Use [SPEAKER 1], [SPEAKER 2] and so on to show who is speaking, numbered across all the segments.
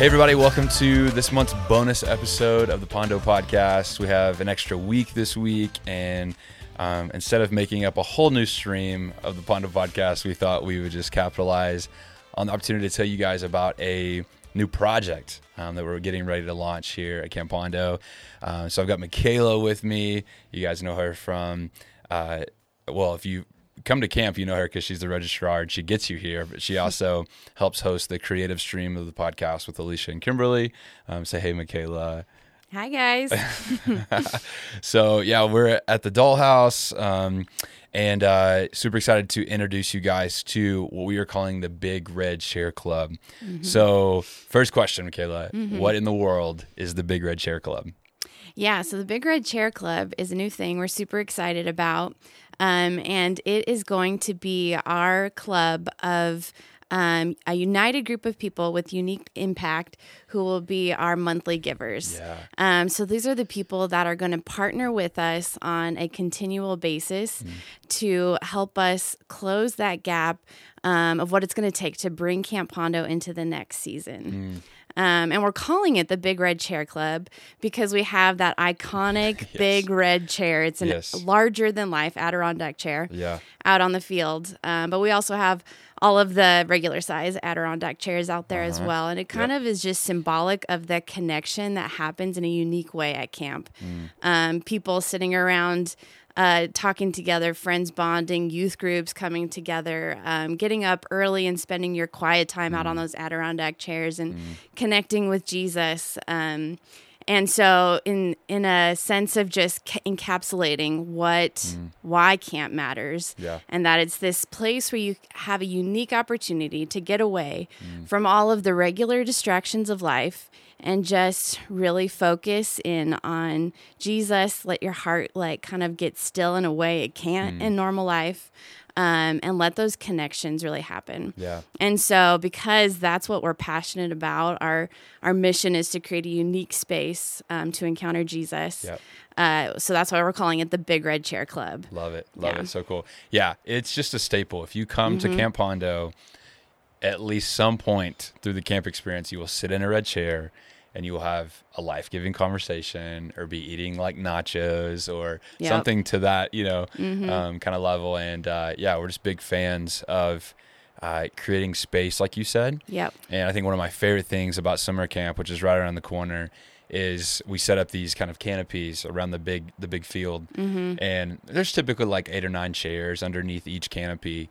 [SPEAKER 1] Hey, everybody, welcome to this month's bonus episode of the Pondo Podcast. We have an extra week this week, and um, instead of making up a whole new stream of the Pondo Podcast, we thought we would just capitalize on the opportunity to tell you guys about a new project um, that we're getting ready to launch here at Camp Pondo. Uh, so I've got Michaela with me. You guys know her from, uh, well, if you come to camp, you know her because she's the registrar and she gets you here. But she also helps host the creative stream of the podcast with Alicia and Kimberly. Um, say hey, Michaela.
[SPEAKER 2] Hi guys.
[SPEAKER 1] so yeah, we're at the Dollhouse, um, and uh, super excited to introduce you guys to what we are calling the Big Red Chair Club. Mm-hmm. So first question, Michaela, mm-hmm. what in the world is the Big Red Chair Club?
[SPEAKER 2] Yeah, so the Big Red Chair Club is a new thing we're super excited about. Um, and it is going to be our club of um, a united group of people with unique impact who will be our monthly givers. Yeah. Um, so these are the people that are going to partner with us on a continual basis mm. to help us close that gap um, of what it's going to take to bring Camp Pondo into the next season. Mm. Um, and we're calling it the Big Red Chair Club because we have that iconic yes. big red chair. It's a yes. larger than life Adirondack chair yeah. out on the field. Um, but we also have all of the regular size Adirondack chairs out there uh-huh. as well. And it kind yep. of is just symbolic of the connection that happens in a unique way at camp. Mm. Um, people sitting around uh, talking together, friends bonding, youth groups coming together, um, getting up early and spending your quiet time mm. out on mm. those Adirondack chairs and mm. connecting with Jesus. Um, and so, in in a sense of just encapsulating what mm. why camp matters, yeah. and that it's this place where you have a unique opportunity to get away mm. from all of the regular distractions of life and just really focus in on Jesus. Let your heart like kind of get still in a way it can't mm. in normal life. Um, and let those connections really happen. Yeah. And so, because that's what we're passionate about, our our mission is to create a unique space um, to encounter Jesus. Yep. Uh, so that's why we're calling it the Big Red Chair Club.
[SPEAKER 1] Love it, love yeah. it, so cool. Yeah, it's just a staple. If you come mm-hmm. to Camp Pondo, at least some point through the camp experience, you will sit in a red chair and you will have a life giving conversation or be eating like nachos or yep. something to that, you know, mm-hmm. um, kind of level. And uh, yeah, we're just big fans of uh, creating space, like you said.
[SPEAKER 2] Yep.
[SPEAKER 1] And I think one of my favorite things about summer camp, which is right around the corner, is we set up these kind of canopies around the big the big field, mm-hmm. and there's typically like eight or nine chairs underneath each canopy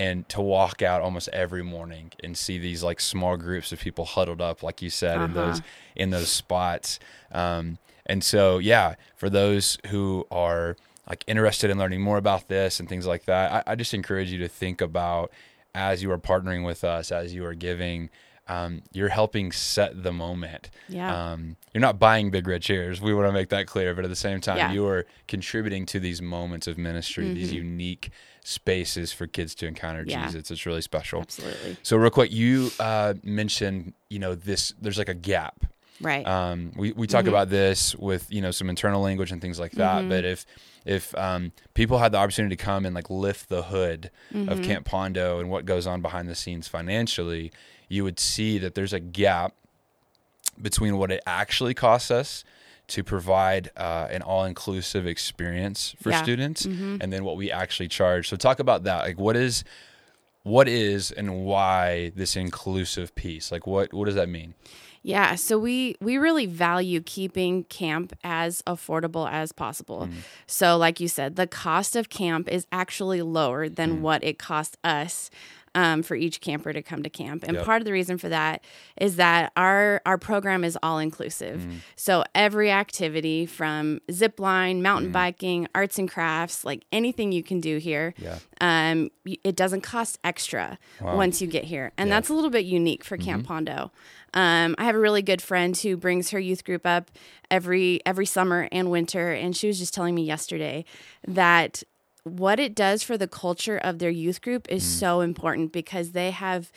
[SPEAKER 1] and to walk out almost every morning and see these like small groups of people huddled up like you said uh-huh. in those in those spots um, and so yeah for those who are like interested in learning more about this and things like that I, I just encourage you to think about as you are partnering with us as you are giving um, you're helping set the moment.
[SPEAKER 2] Yeah.
[SPEAKER 1] Um, you're not buying big red chairs. We want to make that clear. But at the same time, yeah. you are contributing to these moments of ministry, mm-hmm. these unique spaces for kids to encounter yeah. Jesus. It's really special.
[SPEAKER 2] Absolutely.
[SPEAKER 1] So real quick, you uh, mentioned, you know, this, there's like a gap.
[SPEAKER 2] Right.
[SPEAKER 1] Um, we, we talk mm-hmm. about this with, you know, some internal language and things like that. Mm-hmm. But if, if um, people had the opportunity to come and like lift the hood of mm-hmm. Camp Pondo and what goes on behind the scenes financially, you would see that there's a gap between what it actually costs us to provide uh, an all-inclusive experience for yeah. students mm-hmm. and then what we actually charge so talk about that like what is what is and why this inclusive piece like what what does that mean
[SPEAKER 2] yeah, so we we really value keeping camp as affordable as possible. Mm. So like you said, the cost of camp is actually lower than mm. what it cost us um, for each camper to come to camp. And yep. part of the reason for that is that our our program is all inclusive. Mm. So every activity from zip line, mountain mm. biking, arts and crafts, like anything you can do here, yeah. um, it doesn't cost extra wow. once you get here. And that's a little bit unique for Camp mm-hmm. Pondo. Um, I have a really good friend who brings her youth group up every every summer and winter, and she was just telling me yesterday that what it does for the culture of their youth group is mm. so important because they have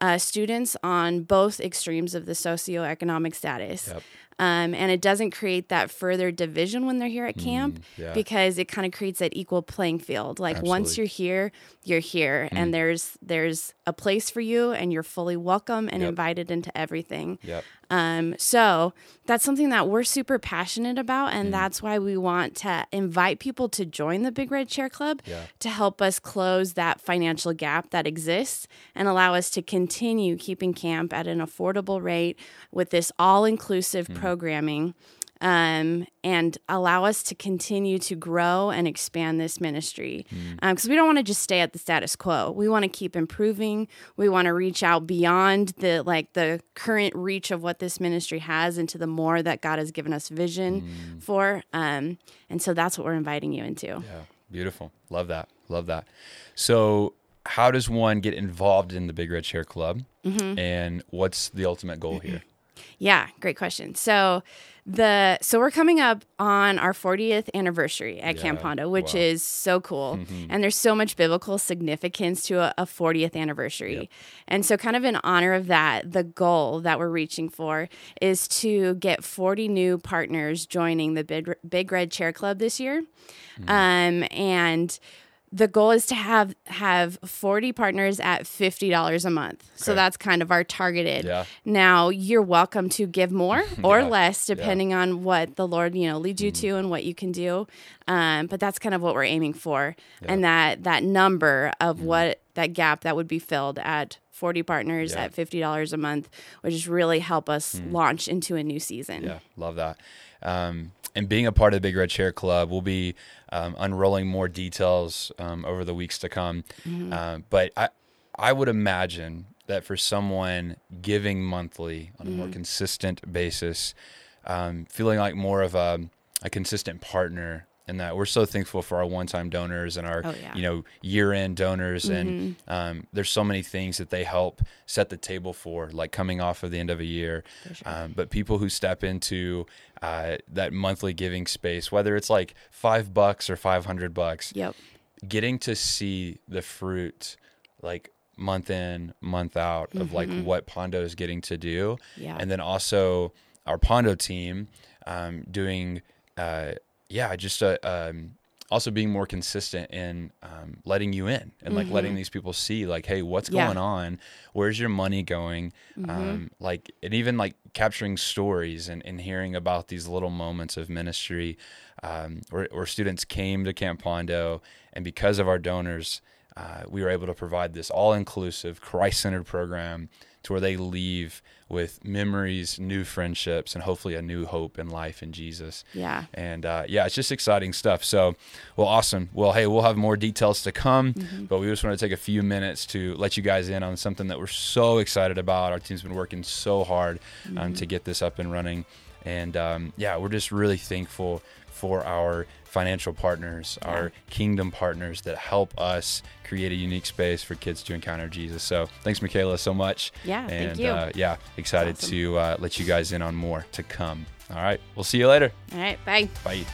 [SPEAKER 2] uh, students on both extremes of the socioeconomic status. Yep. Um, and it doesn't create that further division when they're here at camp
[SPEAKER 1] Mm, yeah.
[SPEAKER 2] because it kind of creates that equal playing field. Like once
[SPEAKER 1] Absolutely. Mm.
[SPEAKER 2] you're here, you're here, and there's there's a place for you, and you're fully welcome and
[SPEAKER 1] Yep.
[SPEAKER 2] invited into everything.
[SPEAKER 1] Yep.
[SPEAKER 2] Um, so that's something that we're super passionate about,
[SPEAKER 1] Mm.
[SPEAKER 2] and that's why we want to invite people to join the Big Red Chair Club
[SPEAKER 1] Yeah.
[SPEAKER 2] to help us close that financial gap that exists and allow us to continue keeping camp at an affordable rate with this all inclusive
[SPEAKER 1] Mm.
[SPEAKER 2] Programming. Um, and allow us to continue to grow and expand this ministry because we don't want to just stay at the status quo. We want to keep improving. We want to reach out beyond the like the current reach of what this ministry has into the more that God has given us vision for. Um, and so that's what we're inviting you into.
[SPEAKER 1] Yeah, beautiful. Love that. Love that. So, how does one get involved in the Big Red Chair Club?
[SPEAKER 2] Mm-hmm.
[SPEAKER 1] And what's the ultimate goal here?
[SPEAKER 2] Yeah, great question. So the so we're coming up on our 40th anniversary at Camp
[SPEAKER 1] Yeah,
[SPEAKER 2] Pondo, which
[SPEAKER 1] wow.
[SPEAKER 2] is so cool. And there's so much biblical significance to a, a 40th anniversary. And so kind of in honor of that, the goal that we're reaching for is to get 40 new partners joining the Big, Big Red Chair Club this year. Um, and the goal is to have have 40 partners at $50 a month. So that's kind of our targeted.
[SPEAKER 1] Yeah.
[SPEAKER 2] Now you're welcome to give more or
[SPEAKER 1] Yeah.
[SPEAKER 2] less depending on what the Lord, you know, leads you to and what you can do. Um, but that's kind of what we're aiming for. And that that number of what that gap that would be filled at 40 partners
[SPEAKER 1] Yeah.
[SPEAKER 2] at $50 a month would just really help us launch into a new season.
[SPEAKER 1] Yeah, love that. Um, and being a part of the Big Red Chair Club, we'll be um, unrolling more details um, over the weeks to come. Uh, but I, I would imagine that for someone giving monthly on a more consistent basis, um, feeling like more of a, a consistent partner. And that we're so thankful for our one-time donors and our,
[SPEAKER 2] Oh, yeah.
[SPEAKER 1] you know, year-end donors, and um, there's so many things that they help set the table for, like coming off of the end of a year. Um, but people who step into uh, that monthly giving space, whether it's like five bucks or five hundred bucks,
[SPEAKER 2] Yep.
[SPEAKER 1] getting to see the fruit, like month in, month out, of like what Pondo is getting to do,
[SPEAKER 2] Yeah.
[SPEAKER 1] and then also our Pondo team um, doing, uh, yeah, just a. Um, also being more consistent in um, letting you in and like letting these people see like hey what's
[SPEAKER 2] Yeah.
[SPEAKER 1] going on where's your money going um, like and even like capturing stories and, and hearing about these little moments of ministry um, where, where students came to camp pondo and because of our donors uh, we were able to provide this all-inclusive christ-centered program to where they leave with memories new friendships and hopefully a new hope in life in jesus
[SPEAKER 2] Yeah.
[SPEAKER 1] and uh, yeah, it's just exciting stuff. So, well, awesome. Well, hey, we'll have more details to come, but we just want to take a few minutes to let you guys in on something that we're so excited about. Our team's been working so hard um, to get this up and running. And um, yeah, we're just really thankful for our financial partners, our kingdom partners that help us create a unique space for kids to encounter Jesus. So thanks, Michaela, so much.
[SPEAKER 2] Yeah, thank you.
[SPEAKER 1] Uh, yeah, excited
[SPEAKER 2] Awesome.
[SPEAKER 1] to uh, let you guys in on more to come. All right, we'll see you later.
[SPEAKER 2] All right. Bye.
[SPEAKER 1] Bye.